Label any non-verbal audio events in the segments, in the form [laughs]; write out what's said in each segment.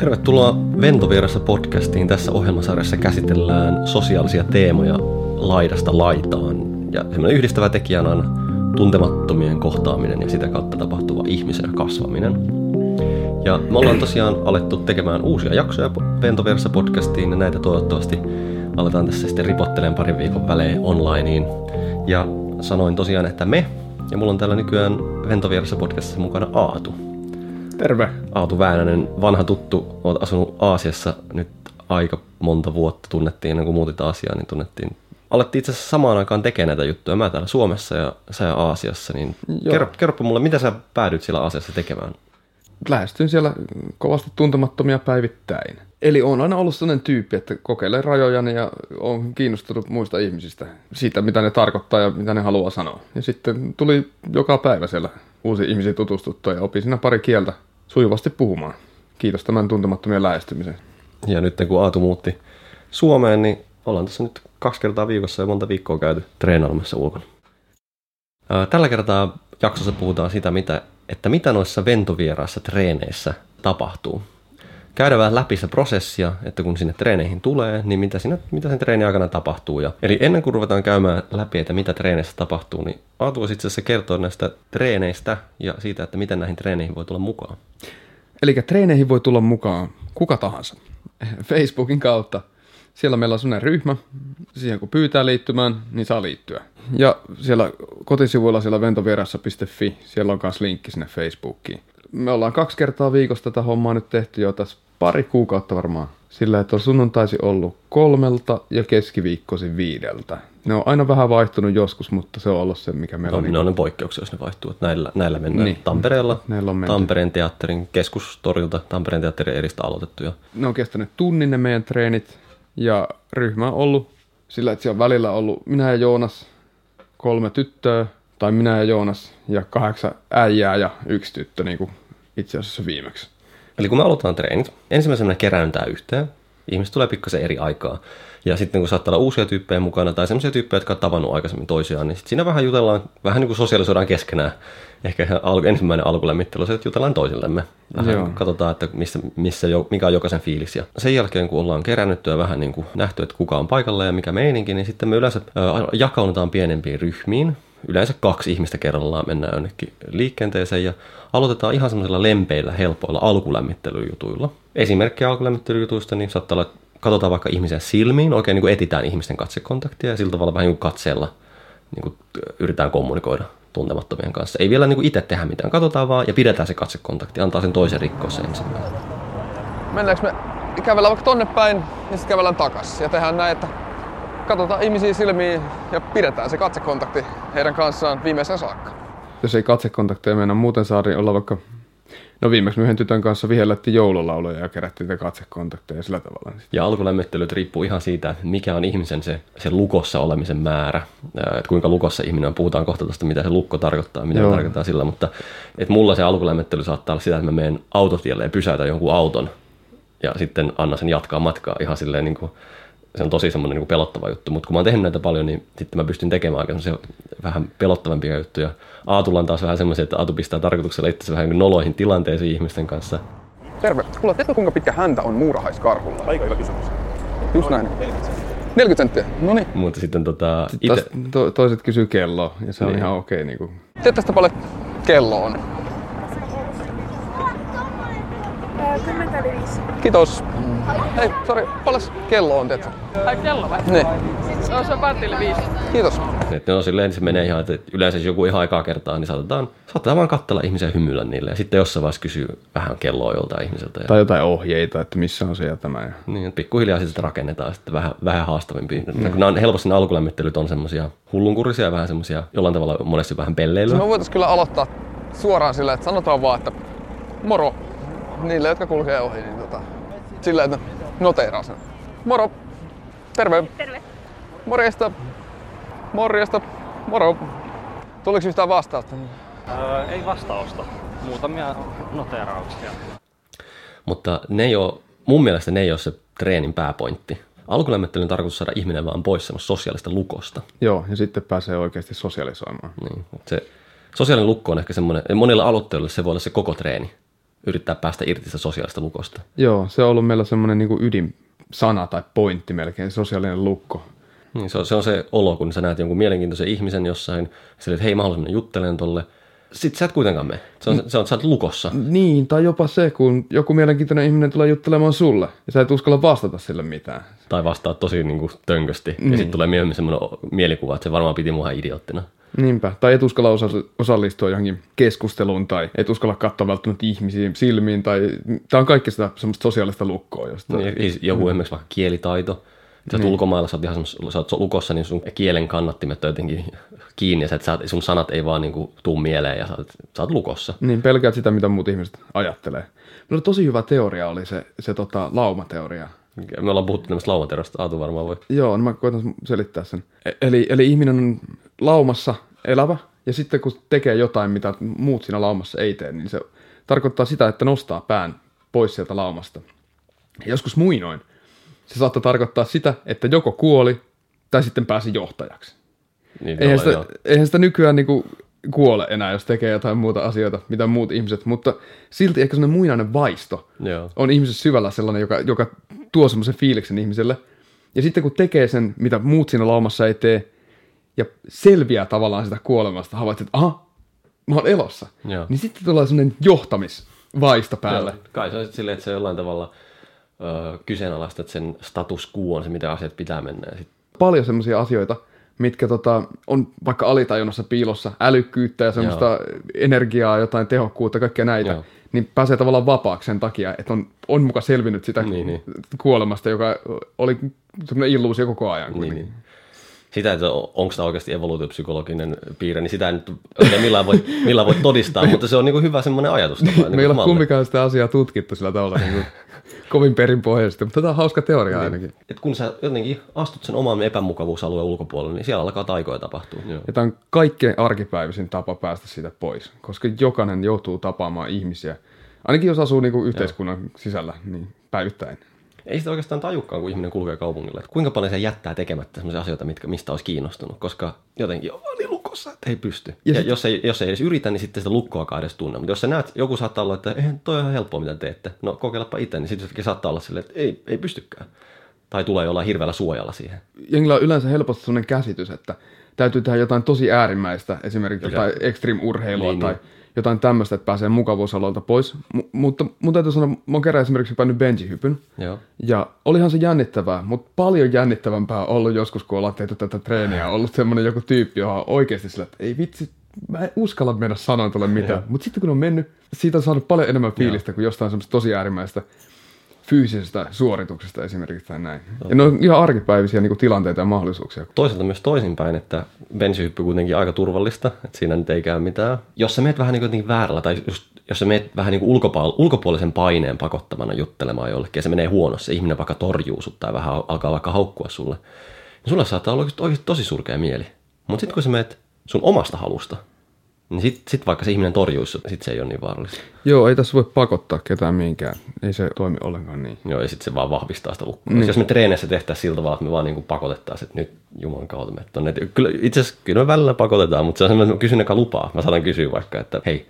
Tervetuloa Ventovierassa podcastiin. Tässä ohjelmasarjassa käsitellään sosiaalisia teemoja laidasta laitaan. Ja semmoinen yhdistävä tekijä on tuntemattomien kohtaaminen ja sitä kautta tapahtuva ihmisenä kasvaminen. Ja me ollaan tosiaan alettu tekemään uusia jaksoja Ventovierassa podcastiin ja näitä toivottavasti aletaan tässä sitten ripottelemaan parin viikon välein onlineen. Ja sanoin tosiaan, että me, ja mulla on täällä nykyään Ventovierassa podcastissa mukana Aatu. Terve. Aatu Väänänen, vanha tuttu, olet asunut Aasiassa nyt aika monta vuotta, tunnettiin ennen kuin muutit Aasiaan, niin tunnettiin alettiin itse asiassa samaan aikaan tekemään näitä juttuja. Mä täällä Suomessa ja sä Aasiassa, niin kerro, kerropa mulle, mitä sä päädyit siellä Aasiassa tekemään? Lähestyn siellä kovasti tuntemattomia päivittäin. Eli on aina ollut sellainen tyyppi, että kokeilee rajojani ja on kiinnostunut muista ihmisistä, siitä mitä ne tarkoittaa ja mitä ne haluaa sanoa. Ja sitten tuli joka päivä siellä uusi ihmisiä tutustuttua ja opin siinä pari kieltä sujuvasti puhumaan. Kiitos tämän tuntemattomien lähestymisen. Ja nyt kun Aatu muutti Suomeen, niin ollaan tässä nyt kaksi kertaa viikossa ja monta viikkoa käyty treenailemassa ulkona. Tällä kertaa jaksossa puhutaan sitä, mitä, että mitä noissa ventovieraissa treeneissä tapahtuu. Käydään vähän läpi se prosessia, että kun sinne treeneihin tulee, niin mitä, siinä, mitä sen treenin aikana tapahtuu. Ja, eli ennen kuin ruvetaan käymään läpi, että mitä treeneissä tapahtuu, niin Aatu itse asiassa kertoa näistä treeneistä ja siitä, että miten näihin treeneihin voi tulla mukaan. Eli treeneihin voi tulla mukaan kuka tahansa. [laughs] Facebookin kautta siellä meillä on sellainen ryhmä, siihen kun pyytää liittymään, niin saa liittyä. Ja siellä kotisivuilla siellä ventovierassa.fi, siellä on myös linkki sinne Facebookiin. Me ollaan kaksi kertaa viikossa tätä hommaa nyt tehty jo tässä pari kuukautta varmaan. Sillä, että on sunnuntaisi ollut kolmelta ja keskiviikkosi viideltä. Ne on aina vähän vaihtunut joskus, mutta se on ollut se, mikä meillä no, on. Ne niin... on ne poikkeuksia, jos ne vaihtuu. Näillä, näillä mennään niin. Tampereella, näillä on Tampereen teatterin keskustorilta, Tampereen teatterin eristä aloitettu jo. Ne on kestänyt tunnin ne meidän treenit. Ja ryhmä on ollut sillä, että siellä on välillä ollut minä ja Joonas, kolme tyttöä, tai minä ja Joonas ja kahdeksan äijää ja yksi tyttö niin kuin itse asiassa viimeksi. Eli kun me aloitetaan treenit, ensimmäisenä kerääntää yhteen, ihmiset tulee pikkasen eri aikaa. Ja sitten kun saattaa olla uusia tyyppejä mukana tai sellaisia tyyppejä, jotka on tavannut aikaisemmin toisiaan, niin sitten siinä vähän jutellaan, vähän niin kuin sosiaalisoidaan keskenään. Ehkä al- ensimmäinen alkulämmittely on se, että jutellaan toisillemme. Vähän Joo. katsotaan, että missä, missä mikä on jokaisen fiilis. Ja sen jälkeen, kun ollaan kerännyt ja vähän niin kuin nähty, että kuka on paikalla ja mikä meininki, niin sitten me yleensä jakaunutaan pienempiin ryhmiin. Yleensä kaksi ihmistä kerrallaan mennään jonnekin liikenteeseen ja aloitetaan ihan semmoisilla lempeillä, helpoilla alkulämmittelyjutuilla. Esimerkki alkulämmittelyjutuista, niin saattaa olla, katsotaan vaikka ihmisen silmiin, oikein niin kuin etitään ihmisten katsekontaktia ja sillä tavalla vähän niin kuin katseella niin kuin yritetään kommunikoida tuntemattomien kanssa. Ei vielä niin kuin itse tehdä mitään, katsotaan vaan ja pidetään se katsekontakti, antaa sen toisen rikkoa se ensimmäinen. Mennäänkö me kävellään vaikka tonne päin ja sitten kävellään takaisin ja tehdään näin, että katsotaan ihmisiä silmiin ja pidetään se katsekontakti heidän kanssaan viimeisen saakka. Jos ei katsekontakteja mennä muuten saada, niin olla vaikka No viimeksi yhden tytön kanssa vihellettiin joululauluja ja kerättiin niitä katsekontakteja sillä tavalla. Ja alkulämmittelyt riippuu ihan siitä, mikä on ihmisen se, se lukossa olemisen määrä. Että kuinka lukossa ihminen on. Puhutaan kohta tuosta, mitä se lukko tarkoittaa, mitä Joo. tarkoittaa sillä. Mutta että mulla se alkulämmittely saattaa olla sitä, että mä menen autotielle ja pysäytän jonkun auton. Ja sitten anna sen jatkaa matkaa ihan silleen niin kuin se on tosi semmoinen niin pelottava juttu, mutta kun mä oon tehnyt näitä paljon, niin sitten mä pystyn tekemään aika vähän pelottavampia juttuja. Aatulla on taas vähän semmoisia, että Aatu pistää tarkoituksella itse vähän noloihin tilanteisiin ihmisten kanssa. Terve. Kuule, tiedätkö kuinka pitkä häntä on muurahaiskarhulla? Aika hyvä kysymys. Just näin. 40 senttiä, no niin. Mutta sitten tota... Ite... To, toiset kysyy kelloa, ja se on niin. ihan okei. Okay, niin kuin. Tiedätkö tästä paljon kello on? 10 Kiitos. Hei, sori, paljon kello on, tiedätkö? Ai kello vai? Niin. No, se on vartille viisi. Kiitos. Että on silleen, se menee ihan, että yleensä jos joku ihan aikaa kertaa, niin saatetaan, saatetaan vaan katsella ihmisiä hymyillä niille. Ja sitten jossain vaiheessa kysyy vähän kelloa joltain ihmiseltä. Ja... Tai jotain ohjeita, että missä on se ja tämä. Ja... Niin, että pikkuhiljaa sitten rakennetaan sitten vähän, vähän haastavimpia. Mm. Nämä on helposti ne alkulämmittelyt on semmoisia hullunkurisia ja vähän semmoisia jollain tavalla monesti vähän pelleilyä. Me voitaisiin kyllä aloittaa suoraan sillä, että sanotaan vaan, että moro niille, jotka kulkee ohi, niin tota, sillä, että noteeraa sen. Moro! Terve! Terve! Morjesta! Morjesta! Moro! Tuliko yhtään vastausta? Öö, ei vastausta. Muutamia noteerauksia. Mutta ne ei ole, mun mielestä ne ei ole se treenin pääpointti. Alkulämmittelyn tarkoitus saada ihminen vaan pois semmoista sosiaalista lukosta. Joo, ja sitten pääsee oikeasti sosialisoimaan. Niin, se sosiaalinen lukko on ehkä semmoinen, monilla aloitteilla se voi olla se koko treeni. Yrittää päästä irti sitä sosiaalista lukosta. Joo, se on ollut meillä semmoinen niin ydinsana tai pointti melkein, sosiaalinen lukko. Niin, se, on, se on se olo, kun sä näet jonkun mielenkiintoisen ihmisen jossain, sille, että hei, mä haluaisin mennä juttelemaan tolle. Sitten sä et kuitenkaan mene. Se on, se on, sä oot lukossa. Niin, tai jopa se, kun joku mielenkiintoinen ihminen tulee juttelemaan sulle, ja sä et uskalla vastata sille mitään. Tai vastaa tosi niin kuin, tönkösti. Niin. Ja sitten tulee myöhemmin semmoinen mielikuva, että se varmaan piti mua idioottina. Niinpä. Tai et uskalla osa- osallistua johonkin keskusteluun, tai et uskalla katsoa välttämättä ihmisiä silmiin, tai tämä on kaikki sitä semmoista sosiaalista lukkoa. Josta... Niin, joku mm. esimerkiksi vaikka kielitaito. Sä niin. ulkomailla, sä oot ihan sä oot lukossa, niin sun kielen kannattimet on jotenkin kiinni, ja sä, sä, sun sanat ei vaan niin kuin, tuu mieleen, ja sä oot, sä oot lukossa. Niin, pelkäät sitä, mitä muut ihmiset ajattelee. Minulla tosi hyvä teoria oli se, se tota, laumateoria. Me ollaan puhuttu tämmöistä laumateoriasta, Aatu varmaan voi. Joo, no mä koitan selittää sen. E- eli, eli ihminen on laumassa elävä, ja sitten kun tekee jotain, mitä muut siinä laumassa ei tee, niin se tarkoittaa sitä, että nostaa pään pois sieltä laumasta. Ja joskus muinoin se saattaa tarkoittaa sitä, että joko kuoli tai sitten pääsi johtajaksi. Niin, Eihän sitä, eihän sitä nykyään niinku kuole enää, jos tekee jotain muuta asioita, mitä muut ihmiset, mutta silti ehkä sellainen muinainen vaisto Joo. on ihmisessä syvällä sellainen, joka, joka tuo semmoisen fiiliksen ihmiselle. Ja sitten kun tekee sen, mitä muut siinä laumassa ei tee, ja selviää tavallaan sitä kuolemasta, havaitset, että aha, mä oon elossa. Joo. Niin sitten tulee sellainen johtamisvaisto päälle. Joo. Kai se on silleen, että se jollain tavalla ö, kyseenalaistat sen status quo on se, mitä asiat pitää mennä. Ja sit, Paljon semmoisia asioita, mitkä tota, on vaikka alitajunnassa piilossa, älykkyyttä ja semmoista Joo. energiaa, jotain tehokkuutta, kaikkea näitä, Joo. niin pääsee tavallaan vapaaksi sen takia, että on, on muka selvinnyt sitä Niin, niin. kuolemasta, joka oli semmoinen illuusio koko ajan. niin, niin. Sitä, että onko tämä oikeasti evoluutiopsykologinen piirre, niin sitä ei nyt oikein millään voi, [laughs] millään voi todistaa, mutta se on niin kuin hyvä semmoinen ajatus. Niin Me ei ole kumpikaan sitä asiaa tutkittu sillä tavalla niin kuin [laughs] kovin perinpohjaisesti, mutta tämä on hauska teoria Niin. ainakin. Et kun sä jotenkin astut sen oman epämukavuusalueen ulkopuolelle, niin siellä alkaa taikoja tapahtua. Joo. Ja tämä on kaikkein arkipäivisin tapa päästä siitä pois, koska jokainen joutuu tapaamaan ihmisiä, ainakin jos asuu niin kuin yhteiskunnan sisällä, niin päivittäin. Ei sitä oikeastaan tajukaan, kun ihminen kulkee kaupungilla. Että kuinka paljon se jättää tekemättä sellaisia asioita, mitkä, mistä olisi kiinnostunut, koska jotenkin on niin lukossa, että ei pysty. Ja, Ja sit- jos, ei, jos ei edes yritä, niin sitten sitä lukkoakaan edes tunne. Mutta jos sä näet, joku saattaa olla, että eihän toi on ihan helppoa, mitä teette. No kokeilapa itse, niin sitten saattaa olla silleen, että ei, ei pystykään. Tai tulee jollain hirveällä suojalla siihen. Jengillä on yleensä helposti sellainen käsitys, että täytyy tehdä jotain tosi äärimmäistä, esimerkiksi jotain extreme-urheilua Niin, tai niin. Jotain tämmöistä, että pääsee mukavuusalueelta pois. M- mutta mun täytyy sanoa, mä oon kerran esimerkiksi hypännyt benjihypyn, Joo. ja olihan se jännittävää, mutta paljon jännittävämpää on ollut joskus, kun ollaan tehty tätä treeniä, on ollut semmoinen joku tyyppi, joka on oikeasti sillä, että ei vitsi, mä en uskalla mennä sanoa tuolle mitään. Mutta sitten kun on mennyt, siitä on saanut paljon enemmän fiilistä kuin jostain semmoista tosi äärimmäistä fyysisestä suorituksesta esimerkiksi tai näin. Ja ne on ihan arkipäivisiä niin kuin tilanteita ja mahdollisuuksia. Toisaalta myös toisinpäin, että bensihyppy kuitenkin aika turvallista, että siinä nyt ei käy mitään. Jos sä meet vähän niin kuin väärällä, tai just, jos sä meet vähän niin kuin ulkopuol- ulkopuolisen paineen pakottamana juttelemaan jollekin, ja se menee huonosti, se ihminen vaikka torjuu sut tai vähän alkaa vaikka haukkua sulle, niin sulla saattaa olla oikeasti, oikeasti tosi surkea mieli. Mutta sitten kun sä meet sun omasta halusta, niin sit, sit vaikka se ihminen torjuisi sut, sit se ei ole niin vaarallista. Joo, ei tässä voi pakottaa ketään mihinkään. Ei se toimi ollenkaan niin. Joo, ja sitten se vaan vahvistaa sitä lukkoa. Niin. Jos me treeneissä tehtäisiin sillä tavalla, että me vaan niin kotettaisiin, että nyt Jumalan kautta me tonne. Kyllä itse asiassa kyllä me välillä pakotetaan, mutta se on mä kysyn eka lupaa. Mä saatan kysyä vaikka, että hei,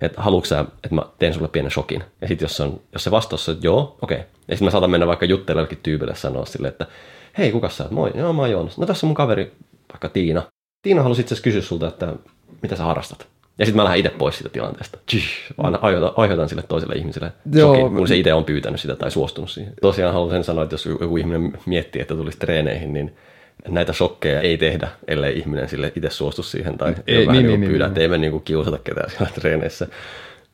että haluatko sä, että mä teen sulle pienen shokin. Ja sitten jos, on, jos se vastaus on, että joo, okei. Okay. Ja sitten mä saatan mennä vaikka juttelevakin tyypille sanoa sille, että hei, kuka sä oot? Moi, joo, mä oon Joonas. No tässä on mun kaveri, vaikka Tiina. Tiina halusi itse asiassa kysyä sulta, että mitä sä harrastat. Ja sitten mä lähden itse pois siitä tilanteesta. Tsh, Aina aiheutan, sille toiselle ihmiselle Joo, shokin, mä- kun se itse on pyytänyt sitä tai suostunut siihen. Tosiaan haluan sen sanoa, että jos joku ihminen miettii, että tulisi treeneihin, niin näitä shokkeja ei tehdä, ellei ihminen sille itse suostu siihen tai Ei, vähän niin, niin, niin, niin, pyydä, niin, että ei me niinku kiusata ketään siellä treeneissä.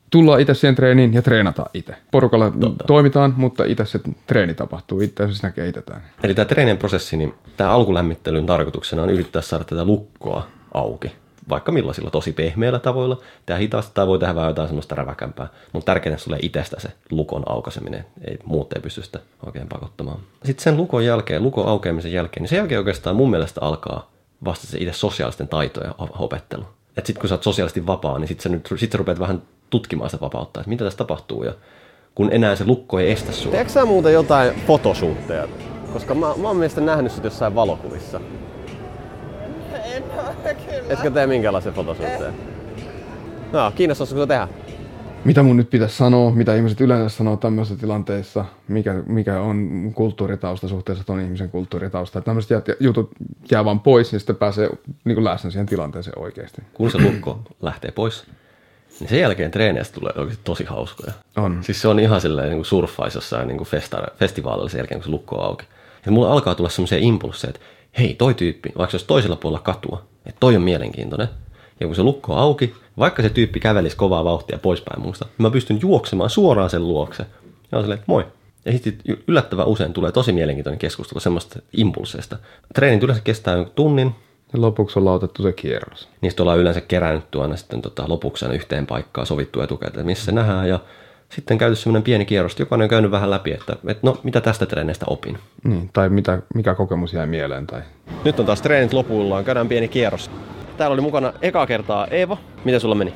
Tullaan itse siihen treeniin ja treenataan itse. Porukalla Totta. toimitaan, mutta itse se treeni tapahtuu. Itse se näkee itetään. Eli tämä treenien prosessi, niin tämä alkulämmittelyn tarkoituksena on yrittää saada tätä lukkoa auki. Vaikka millaisilla tosi pehmeillä tavoilla. Tämä hitaasti tai voi tehdä vähän jotain semmoista räväkämpää. Mutta tärkeintä sulle itsestä se lukon aukaiseminen. Ei, muut ei pysty sitä oikein pakottamaan. Sitten sen lukon jälkeen, lukon aukeamisen jälkeen, niin sen jälkeen oikeastaan mun mielestä alkaa vasta se itse sosiaalisten taitojen opettelu. Että sitten kun sä oot sosiaalisesti vapaa, niin sitten sä, sit sä rupeat vähän tutkimaan sitä vapautta, että mitä tässä tapahtuu. Ja kun enää se lukko ei estä sua. Teekö sä muuten jotain fotosuutteja? Koska mä, mä oon mielestäni nähnyt sut jossain valokuvissa. Kyllä. Etkö tee minkälaisen fotosuutteen? No, kiinnostaisiko se tehdä? mitä mun nyt pitäisi sanoa, mitä ihmiset yleensä sanoo tämmöisissä tilanteissa, mikä, mikä on kulttuuritausta suhteessa ton ihmisen kulttuuritausta. Että tämmöiset jät- jutut jää vaan pois ja sitten pääsee niin kuin läsnä siihen tilanteeseen oikeasti. Kun se lukko lähtee pois, niin sen jälkeen treeneistä tulee oikeasti tosi hauskoja. On. Siis se on ihan silleen niin kuin surffaisi jossain niin kuin festa- festivaalilla sen jälkeen, kun se lukko on auki. Ja mulla alkaa tulla semmoisia impulsseja, että hei, toi tyyppi, vaikka se olisi toisella puolella katua, että toi on mielenkiintoinen. Ja kun se lukko on auki, vaikka se tyyppi kävelisi kovaa vauhtia poispäin muusta, niin mä pystyn juoksemaan suoraan sen luokse. Ja on silleen, että moi. Ja sitten yllättävän usein tulee tosi mielenkiintoinen keskustelu semmoista impulseista. Treenit yleensä kestää jonkun tunnin, Ja lopuksi ollaan otettu se kierros. niistä ollaan yleensä kerännyt aina sitten tota, lopuksi aina yhteen paikkaan sovittu etukäteen, että missä se nähdään ja sitten käyty semmoinen pieni kierros, jokainen on käynyt vähän läpi, että, että no mitä tästä treenistä opin. Niin, tai mitä, mikä kokemus jäi mieleen. Tai... Nyt on taas treenit lopuillaan, käydään pieni kierros. Täällä oli mukana eka kertaa Eeva. Miten sulla meni?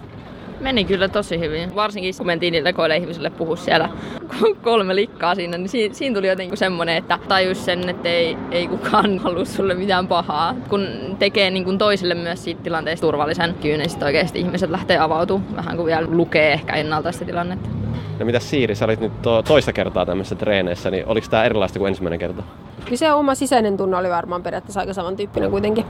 Meni kyllä tosi hyvin. Varsinkin kun mentiin niille koille ihmisille puhua siellä [laughs] kolme likkaa siinä, niin siinä, siinä tuli jotenkin semmoinen, että tajus sen, että ei, ei kukaan [laughs] halua sulle mitään pahaa. Kun tekee niin kuin toiselle myös siitä tilanteesta turvallisen kyyn, niin sitten oikeasti ihmiset lähtee avautumaan vähän kuin vielä lukee ehkä ennalta sitä tilannetta. No mitä Siiri, sä olit nyt to- toista kertaa tämmöisessä treeneissä, niin oliko tää erilaista kuin ensimmäinen kerta? Kyllä se oma sisäinen tunne oli varmaan periaatteessa aika samantyyppinen kuitenkin.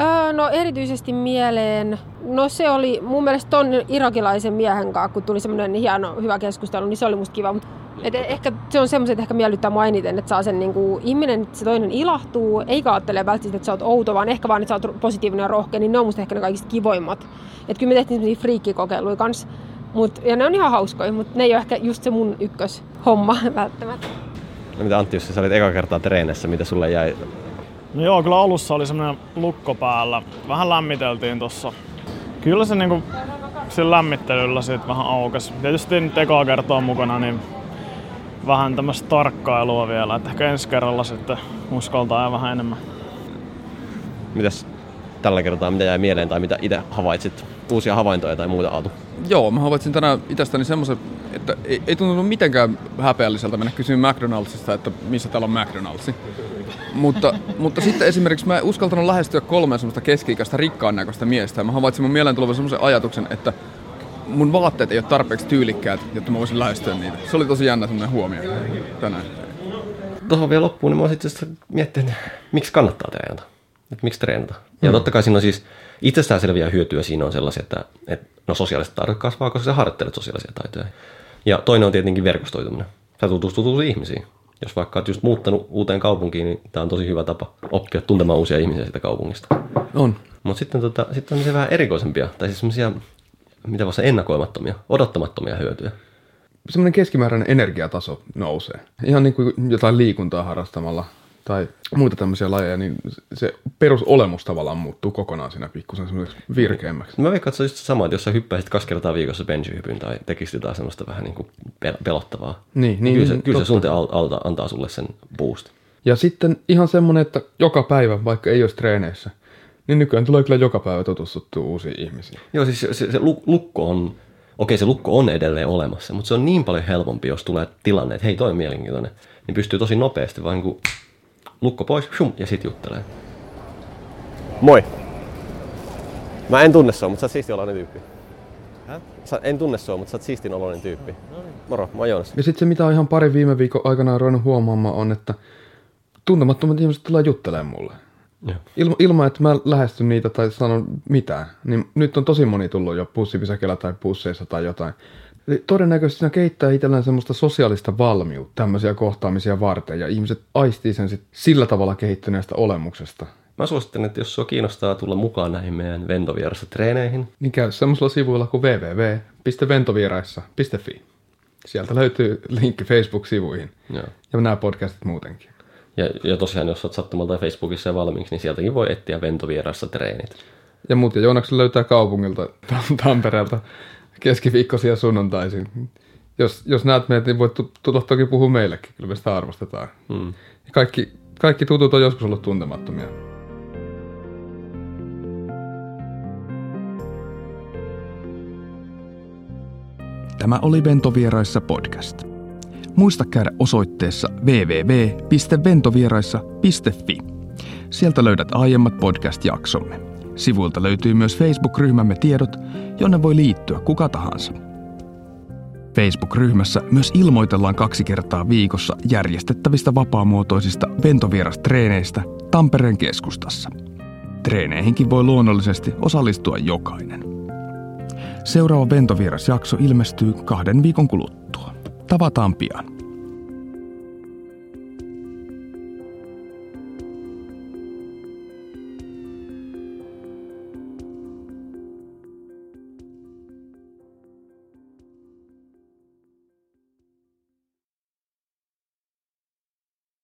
Öö, no erityisesti mieleen, no se oli mun mielestä ton irakilaisen miehen kanssa, kun tuli semmoinen hieno hyvä keskustelu, niin se oli musta kiva. Mut et ehkä se on semmoiset, että ehkä miellyttää mua eniten, että saa sen niinku, ihminen, että se toinen ilahtuu, eikä ajattele välttämättä, että sä oot outo, vaan ehkä vaan, että sä oot positiivinen ja rohkea, niin ne on musta ehkä ne kaikista kivoimmat. Et kyllä me tehtiin semmoisia friikkikokeiluja kanssa, Mut, ja ne on ihan hauskoja, mutta ne ei ole ehkä just se mun ykköshomma [laughs] välttämättä. No mitä Antti Jussi, sä olit eka kertaa treeneissä, mitä sulle jäi? No joo, kyllä alussa oli semmoinen lukko päällä. Vähän lämmiteltiin tossa. Kyllä se niinku sillä lämmittelyllä sit vähän aukesi. Tietysti nyt ekaa kertaa mukana, niin vähän tämmöistä tarkkailua vielä. Että ehkä ensi kerralla sitten uskaltaa ja vähän enemmän. Mitäs tällä kertaa, mitä jäi mieleen tai mitä itse havaitsit? Uusia havaintoja tai muuta Aatu? Joo, mä havaitsin tänään itsestäni semmoisen, että ei, ei tuntunut mitenkään häpeälliseltä mennä kysymään McDonaldsista, että missä täällä on McDonald's. mutta, mutta sitten esimerkiksi mä en uskaltanut lähestyä kolmea semmoista keski-ikäistä rikkaan näköistä miestä. Ja mä havaitsin mun mieleen tulevan semmoisen ajatuksen, että mun vaatteet ei ole tarpeeksi tyylikkäät, jotta mä voisin lähestyä niitä. Se oli tosi jännä semmoinen huomio tänään. Tuohon vielä loppuun, niin mä itse asiassa miettinyt, miksi kannattaa treenata. Että miksi treenata. Ja Mm. totta kai siinä on siis itsestäänselviä hyötyjä siinä on sellaisia, että, että no sosiaaliset taidot kasvaa, koska sä harjoittelet sosiaalisia taitoja. Ja toinen on tietenkin verkostoituminen. Sä tutustut uusiin ihmisiin. Jos vaikka oot just muuttanut uuteen kaupunkiin, niin tämä on tosi hyvä tapa oppia tuntemaan uusia ihmisiä siitä kaupungista. On. Mutta sitten, tota, sitten on se vähän erikoisempia, tai siis semmoisia, mitä voisi ennakoimattomia, odottamattomia hyötyjä. semmoinen keskimääräinen energiataso nousee. Ihan niin kuin jotain liikuntaa harrastamalla tai muita tämmöisiä lajeja, niin se perusolemus tavallaan muuttuu kokonaan siinä pikkusen semmoiseksi virkeämmäksi. Mä veikkaan, että se on just sama, että jos sä hyppäisit kaksi kertaa viikossa benchihypyn tai tekisit jotain semmoista vähän niin kuin pel- pelottavaa. Niin, niin, kyllä se, niin, kyllä se sunte al- alta, antaa sulle sen boost. Ja sitten ihan semmoinen, että joka päivä, vaikka ei olisi treeneissä, niin nykyään tulee kyllä joka päivä tutustuttua uusiin ihmisiin. Joo, siis se, se, se lu- lukko on, okei se lukko on edelleen olemassa, mutta se on niin paljon helpompi, jos tulee tilanne, että hei toi on mielenkiintoinen, niin pystyy tosi nopeasti vaan niin kuin lukko pois, shum, ja sit juttelee. Moi! Mä en tunne sua, mutta sä oot siisti oloinen tyyppi. Sä, en tunne sua, mutta sä oot siistin oloinen tyyppi. Moro, mä oon Joonas. Ja sitten se, mitä on ihan pari viime viikon aikana ruvennut huomaamaan, on, että tuntemattomat ihmiset tulee juttelemaan mulle. Joo. Ilma, ilman, että mä lähestyn niitä tai sanon mitään. Niin nyt on tosi moni tullut jo pussipisäkellä tai pusseissa tai jotain. Eli todennäköisesti siinä keittää itsellään semmoista sosiaalista valmiutta tämmöisiä kohtaamisia varten. Ja ihmiset aistii sen sit sillä tavalla kehittyneestä olemuksesta. Mä suosittelen, että jos sua kiinnostaa tulla mukaan näihin meidän ventovierassa treeneihin, Niin käy semmoisella sivuilla kuin www.ventovieraissa.fi. Sieltä löytyy linkki Facebook-sivuihin. Joo. Ja nämä podcastit muutenkin. Ja, ja tosiaan, jos olet sattumalta Facebookissa ja valmiiksi, niin sieltäkin voi etsiä ventovierassa treenit. Ja muut ja Joonaksen löytää kaupungilta Tam- Tampereelta keskiviikkoisia sunnuntaisin. Jos, jos näet meitä, niin voit tu- tulla toki puhua meillekin. Kyllä me sitä arvostetaan. Mm. Ja kaikki, kaikki tutut on joskus ollut tuntemattomia. Tämä oli Ventovieraissa podcast. Muista käydä osoitteessa www.ventovieraissa.fi. Sieltä löydät aiemmat podcast-jaksomme. Sivuilta löytyy myös Facebook-ryhmämme tiedot, jonne voi liittyä kuka tahansa. Facebook-ryhmässä myös ilmoitellaan kaksi kertaa viikossa järjestettävistä vapaamuotoisista ventovierastreeneistä Tampereen keskustassa. Treeneihinkin voi luonnollisesti osallistua jokainen. Seuraava ventovierasjakso ilmestyy kahden viikon kuluttua. Tavataan pian.